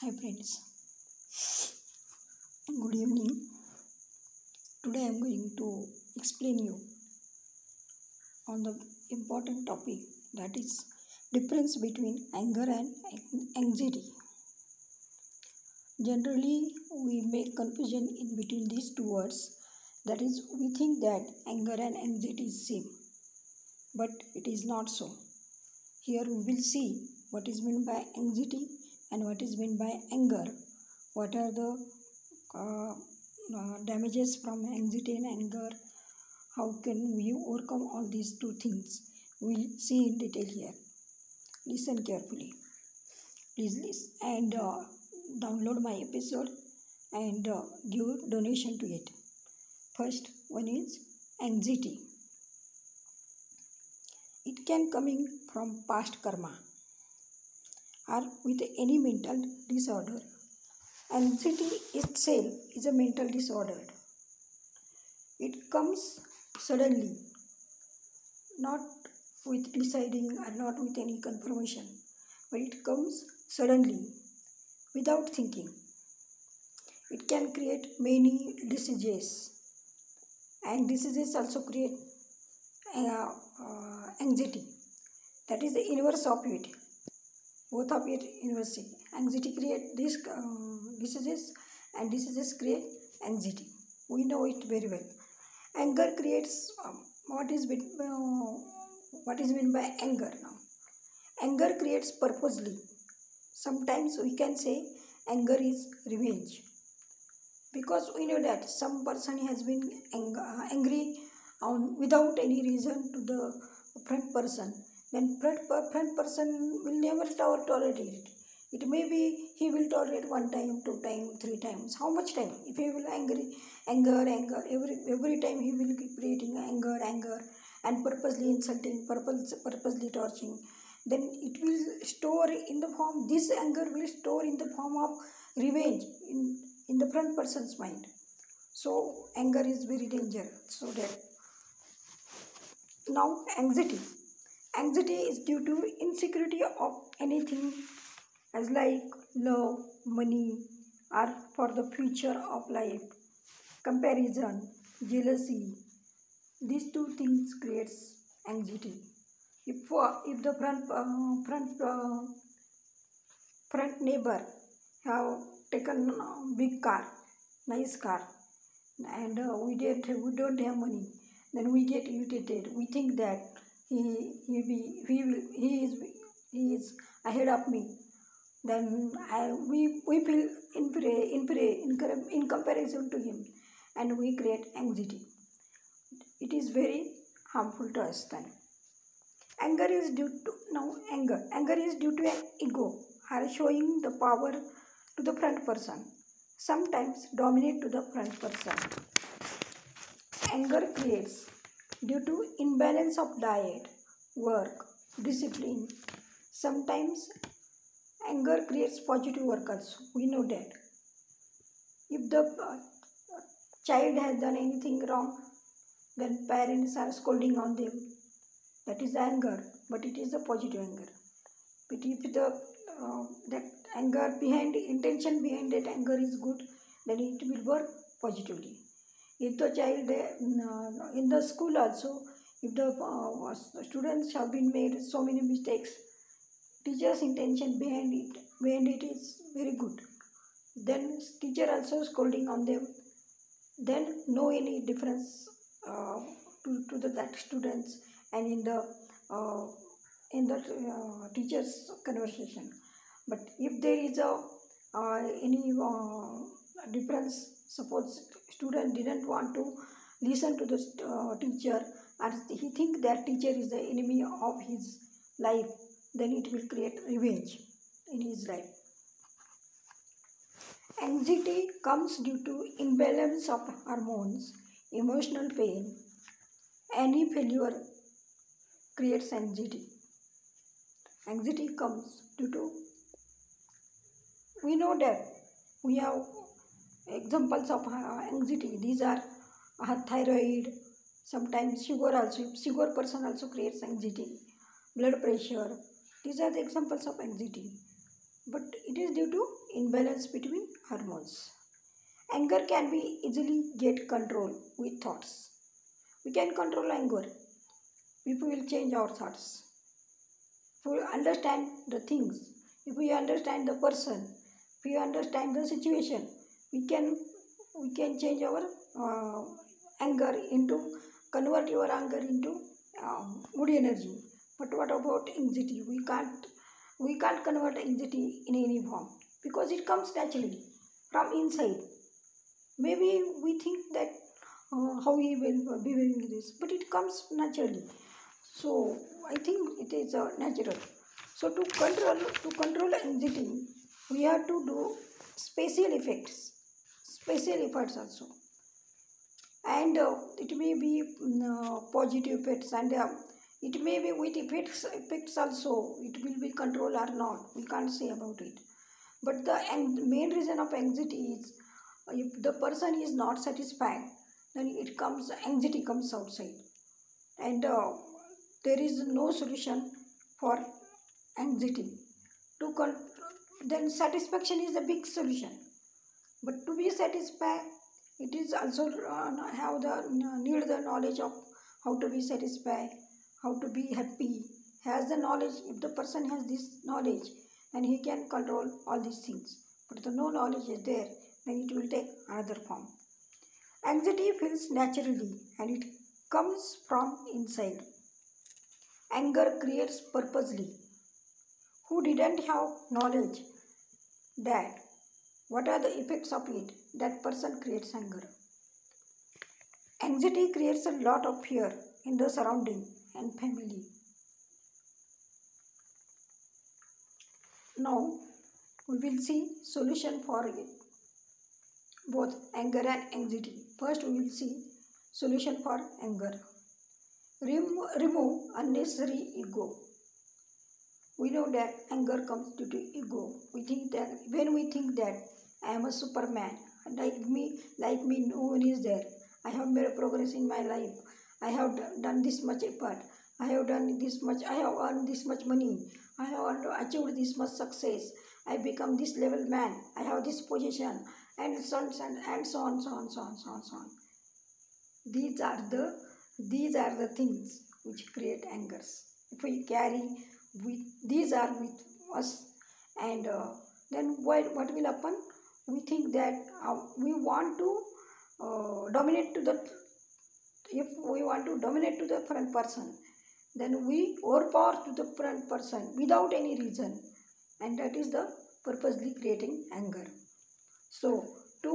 Hi friends. Good evening. Today I am going to explain you on the important topic that is difference between anger and anxiety. Generally we make confusion in between these two words that is we think that anger and anxiety is same but it is not so. Here we will see what is meant by anxiety and what is meant by anger. What are the uh, uh, damages from anxiety and anger? How can we overcome all these two things? We'll see in detail here. Listen carefully. Please listen and uh, download my episode and uh, give donation to it. First one is anxiety. It can coming from past karma or with any mental disorder. Anxiety itself is a mental disorder. It comes suddenly, not with deciding or not with any confirmation, but it comes suddenly without thinking. It can create many diseases, and diseases also create uh, uh, anxiety. That is the inverse of it. Both of it inverse. Anxiety create these uh, diseases, and diseases create anxiety. We know it very well. Anger creates um, what is bit, uh, what is meant by anger now. Anger creates purposely. Sometimes we can say anger is revenge because we know that some person has been ang- uh, angry on without any reason to the front person then front, front person will never to- tolerate it. It may be he will tolerate one time two time three times. How much time? If he will angry anger anger every every time he will keep creating anger anger and purposely insulting purpose, purposely torturing then it will store in the form this anger will store in the form of revenge in in the front person's mind. So anger is very dangerous so that now anxiety anxiety is due to insecurity of anything as like love money or for the future of life. Comparison jealousy these two things creates anxiety. If uh, if the front uh, front uh, front neighbor have taken big car nice car and uh, we didn't we don't have money then we get irritated. We think that he he be he will he is he is ahead of me. Then I, we we feel inferior inferior in, com- in comparison to him and we create anxiety. It is very harmful to us then. Anger is due to now anger anger is due to an ego. Or showing the power to the front person. Sometimes dominate to the front person. Anger creates due to imbalance of diet work discipline sometimes anger creates positive work also. We know that. If the uh, child has done anything wrong then parents are scolding on them. That is anger but it is a positive anger. But if the uh, that anger behind intention behind that anger is good then it will work positively if the child in the school also if the students have been made so many mistakes. Teacher's intention behind it behind it is very good. Then teacher also scolding on them. Then no any difference uh, to, to the that students and in the uh, in the uh, teacher's conversation. But if there is a uh, any uh, difference suppose student didn't want to listen to the uh, teacher and he think that teacher is the enemy of his life. Then it will create revenge in his life. Anxiety comes due to imbalance of hormones emotional pain. Any failure creates anxiety. Anxiety comes due to we know that we have examples of uh, anxiety these are uh, thyroid sometimes sugar also sugar person also creates anxiety blood pressure these are the examples of anxiety but it is due to imbalance between hormones. Anger can be easily get control with thoughts. We can control anger if we will change our thoughts. If we understand the things, if we understand the person, if we understand the situation, we can we can change our uh, anger into convert your anger into um, mood energy. But what about anxiety? We can't we can't convert anxiety in any form because it comes naturally from inside. Maybe we think that uh, how he will be doing this, but it comes naturally. So I think it is uh, natural. So to control to control anxiety, we have to do special effects, special efforts also and uh, it may be mm, uh, positive effects and uh, it may be with effects effects also it will be control or not we can't say about it. But the main reason of anxiety is uh, if the person is not satisfied then it comes anxiety comes outside. And uh, there is no solution for anxiety. To con- then satisfaction is a big solution but to be satisfied it is also uh, have the uh, need the knowledge of how to be satisfied how to be happy. Has the knowledge if the person has this knowledge then he can control all these things. But if no knowledge is there then it will take another form. Anxiety feels naturally and it comes from inside. Anger creates purposely. Who didn't have knowledge that what are the effects of it? That person creates anger. Anxiety creates a lot of fear in the surrounding and family. Now we will see solution for it both anger and anxiety. First we will see solution for anger. Remo- remove unnecessary ego. We know that anger comes due to ego. We think that when we think that i am a superman. Like me like me no one is there. I have made progress in my life. I have done this much effort. I have done this much i have earned this much money. I have achieved this much success. I become this level man. I have this position. And so on and, so on so on so on so on so on. These are the these are the things which create angers. If we carry with these are with us. And uh, then what, what will happen we think that uh, we want to uh, dominate to the if we want to dominate to the front person then we overpower to the front person without any reason and that is the purposely creating anger. So to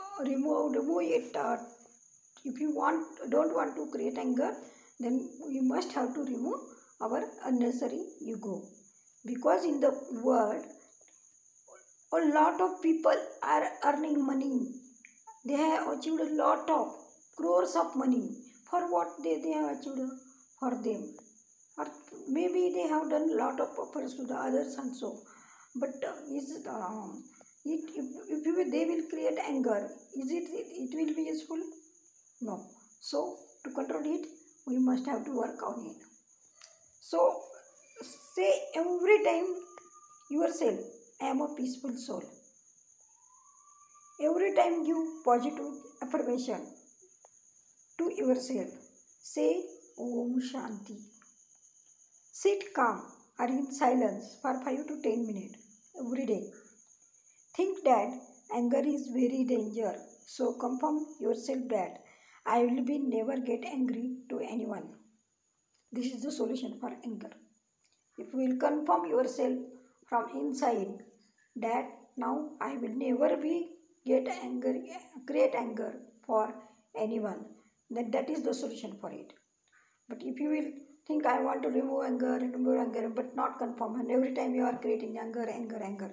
uh, remove remove it uh, if you want don't want to create anger then we must have to remove our unnecessary ego. Because in the world a lot of people are earning money. They have achieved a lot of crores of money. For what they, they have achieved for them? Or maybe they have done lot of offers to the others also. But uh, is um, it, if, if they will create anger is it it will be useful? No. So to control it we must have to work on it. So say every time yourself i am a peaceful soul every time give positive affirmation to yourself say om shanti sit calm or in silence for 5 to 10 minutes every day think that anger is very danger so confirm yourself that I will be never get angry to anyone. This is the solution for anger. If you will confirm yourself from inside that now I will never be get anger, create anger for anyone, then that is the solution for it. But if you will think I want to remove anger, remove anger, but not confirm, and every time you are creating anger, anger, anger,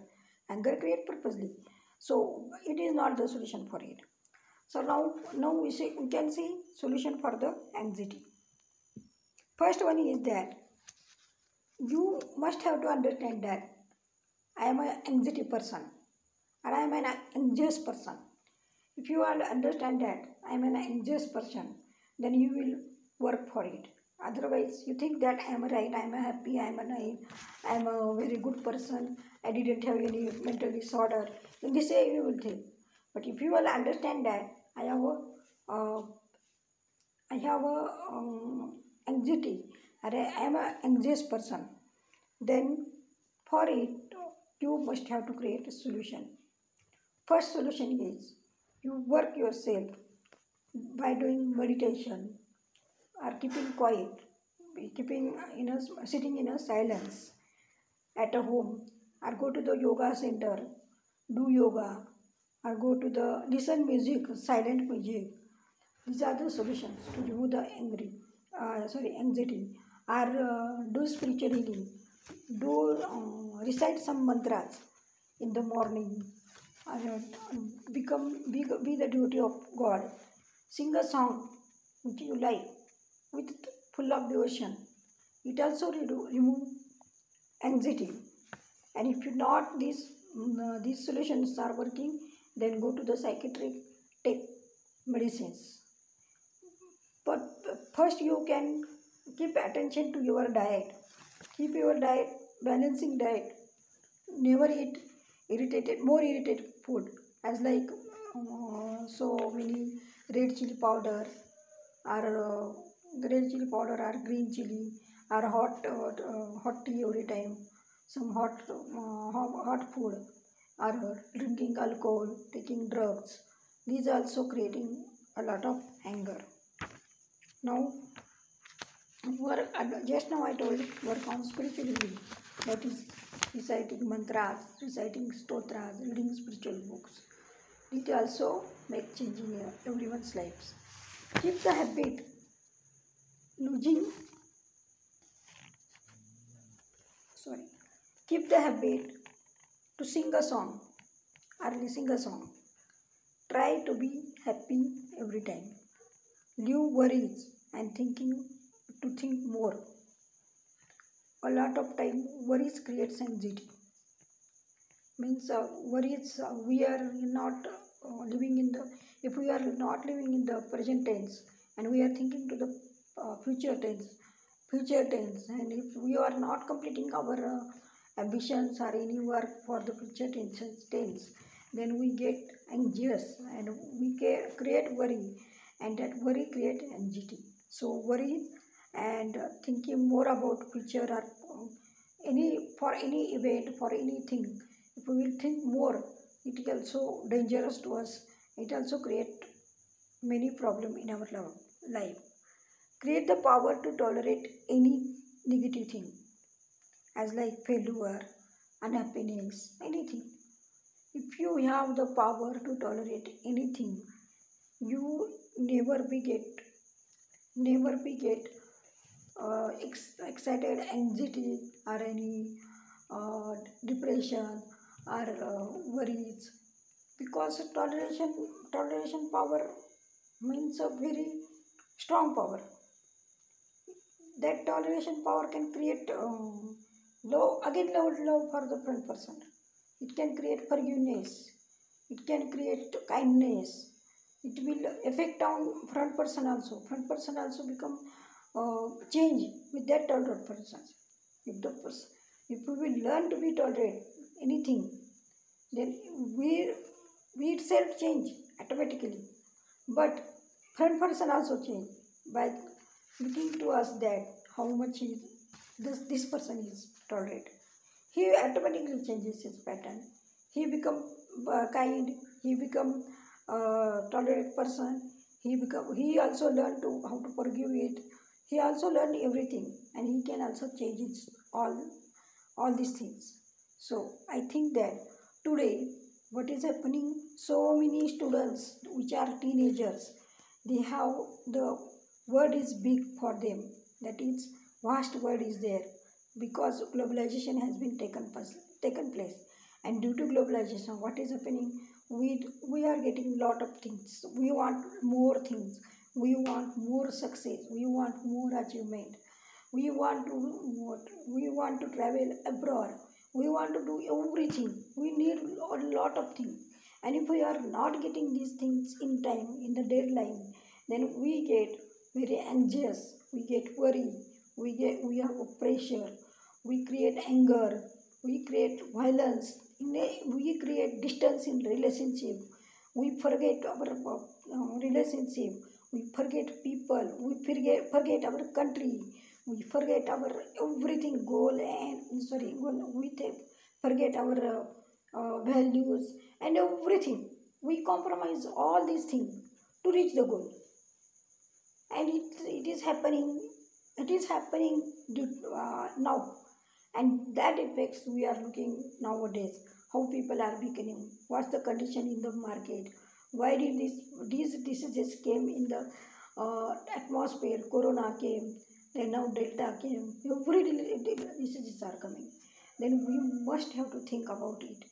anger create purposely. So it is not the solution for it. So now, now we see we can see solution for the anxiety. First one is that you must have to understand that I am an anxiety person or I am an anxious person. If you all understand that I am an anxious person, then you will work for it. otherwise you think that i am right i am happy i am a nice i am a very good person i didn't have any mental disorder in this way you will think but if you will understand that i have a uh, i have a um, anxiety or i am an anxious person then for it you must have to create a solution. First solution is you work yourself by doing meditation or keeping quiet keeping in a sitting in a silence at a home or go to the yoga center do yoga or go to the listen music silent music. These are the solutions to remove the angry uh, sorry anxiety or uh, do spiritual healing do uh, recite some mantras in the morning or uh, become be, be the duty of god. Sing a song which you like with full of devotion. It also remove anxiety. And if you not these uh, these solutions are working then go to the psychiatric take medicines. But first you can keep attention to your diet. Keep your diet balancing diet. Never eat irritated more irritated food as like uh, so many red chili powder or uh, red chili powder or green chili or hot uh, hot tea every time. Some hot uh, hot food or drinking alcohol taking drugs. These are also creating a lot of anger. Now work just now i told work on spirituality that is reciting mantras reciting stotras reading spiritual books. It also make change in everyone's lives. Keep the habit. Losing. Sorry. Keep the habit to sing a song or sing a song. Try to be happy every time. Leave worries and thinking to think more a lot of time worries creates anxiety. Means uh, worries uh, we are not uh, living in the if we are not living in the present tense and we are thinking to the uh, future tense future tense and if we are not completing our uh, ambitions or any work for the future tense, tense then we get anxious and we create worry and that worry create anxiety. So worry and thinking more about future or any for any event for anything if we will think more it is also dangerous to us. It also create many problem in our life. Create the power to tolerate any negative thing as like failure unhappiness anything. If you have the power to tolerate anything you never be get never be get uh, ex- excited anxiety or any uh, depression or uh, worries. Because toleration toleration power means a very strong power. That toleration power can create um, love again love, love for the front person. It can create forgiveness. It can create kindness. It will affect on front person also. Front person also become uh, change with that tolerant person. If the person if we learn to be tolerant anything then we we itself change automatically. But front person also change by looking to us that how much he, this this person is tolerant. He automatically changes his pattern. He become uh, kind he become uh, tolerant person. He become he also learn to how to forgive it he also learn everything and he can also change it all all these things. So i think that today what is happening so many students which are teenagers they have the word is big for them. That is vast word is there because globalization has been taken taken place. And due to globalization what is happening we we are getting lot of things. We want more things we want more success. We want more achievement. We want to what? we want to travel abroad. We want to do everything. We need a lot of things. And if we are not getting these things in time in the deadline then we get very anxious. We get worry. We get we have pressure. We create anger. We create violence. We create distance in relationship. We forget our uh, relationship we forget people. We forget forget our country. We forget our everything goal and sorry we forget our uh, values and everything. We compromise all these things to reach the goal. And it, it is happening it is happening uh, now. And that effects we are looking nowadays. How people are becoming what's the condition in the market why did this these diseases came in the uh, atmosphere corona came then now delta came. Every diseases are coming. Then we must have to think about it.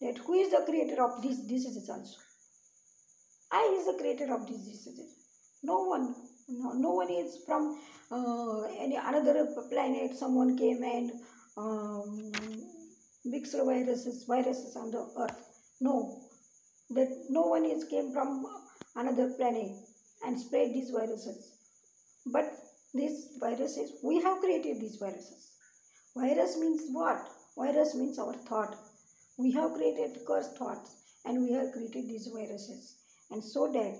That who is the creator of these diseases also? I is the creator of these diseases. No one no, no one is from uh, any another planet. Someone came and um, mixed viruses, viruses on the earth. No, that no one is came from another planet and spread these viruses. But these viruses, we have created these viruses. Virus means what? Virus means our thought. We have created cursed thoughts and we have created these viruses. And so that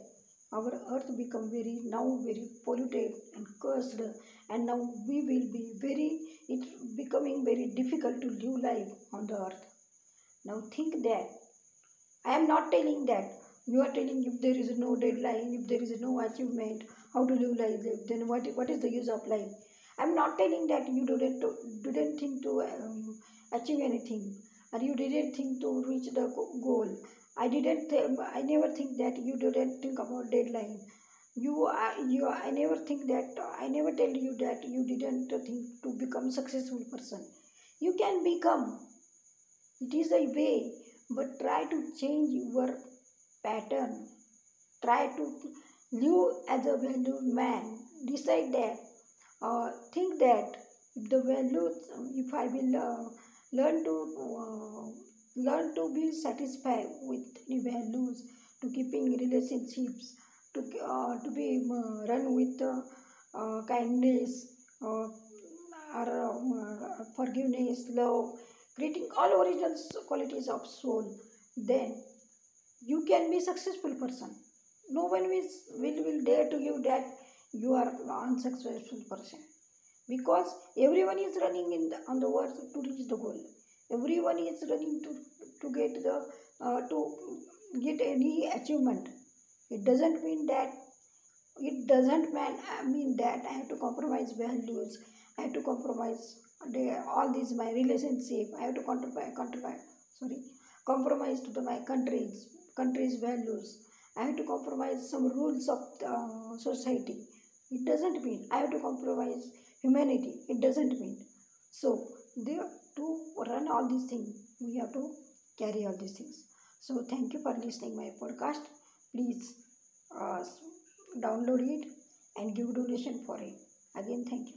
our earth become very now very polluted and cursed and now we will be very it becoming very difficult to live life on the earth now think that i am not telling that. You are telling if there is no deadline if there is no achievement how to live life then what, what is the use of life? I'm not telling that you didn't didn't think to um, achieve anything or you didn't think to reach the goal. I didn't th- i never think that you didn't think about deadline. You are you i never think that i never tell you that you didn't think to become successful person. You can become. It is a way but try to change your pattern. Try to live as a valued man. Decide that uh, think that the values if i will uh, learn to uh, learn to be satisfied with the values to keeping relationships to, uh, to be uh, run with uh, kindness or forgiveness, love, creating all original qualities of soul, then you can be successful person. No one will, will, will dare to you that you are unsuccessful person because everyone is running in the, on the world to reach the goal everyone is running to to get the uh, to get any achievement it doesn't mean that it doesn't mean, I mean that I have to compromise values. I have to compromise all these my relationship. I have to compromise, compromise sorry, compromise to the, my country's country's values. I have to compromise some rules of uh, society. It doesn't mean I have to compromise humanity. It doesn't mean. So there to run all these things, we have to carry all these things. So thank you for listening my podcast please uh, download it and give donation for it again thank you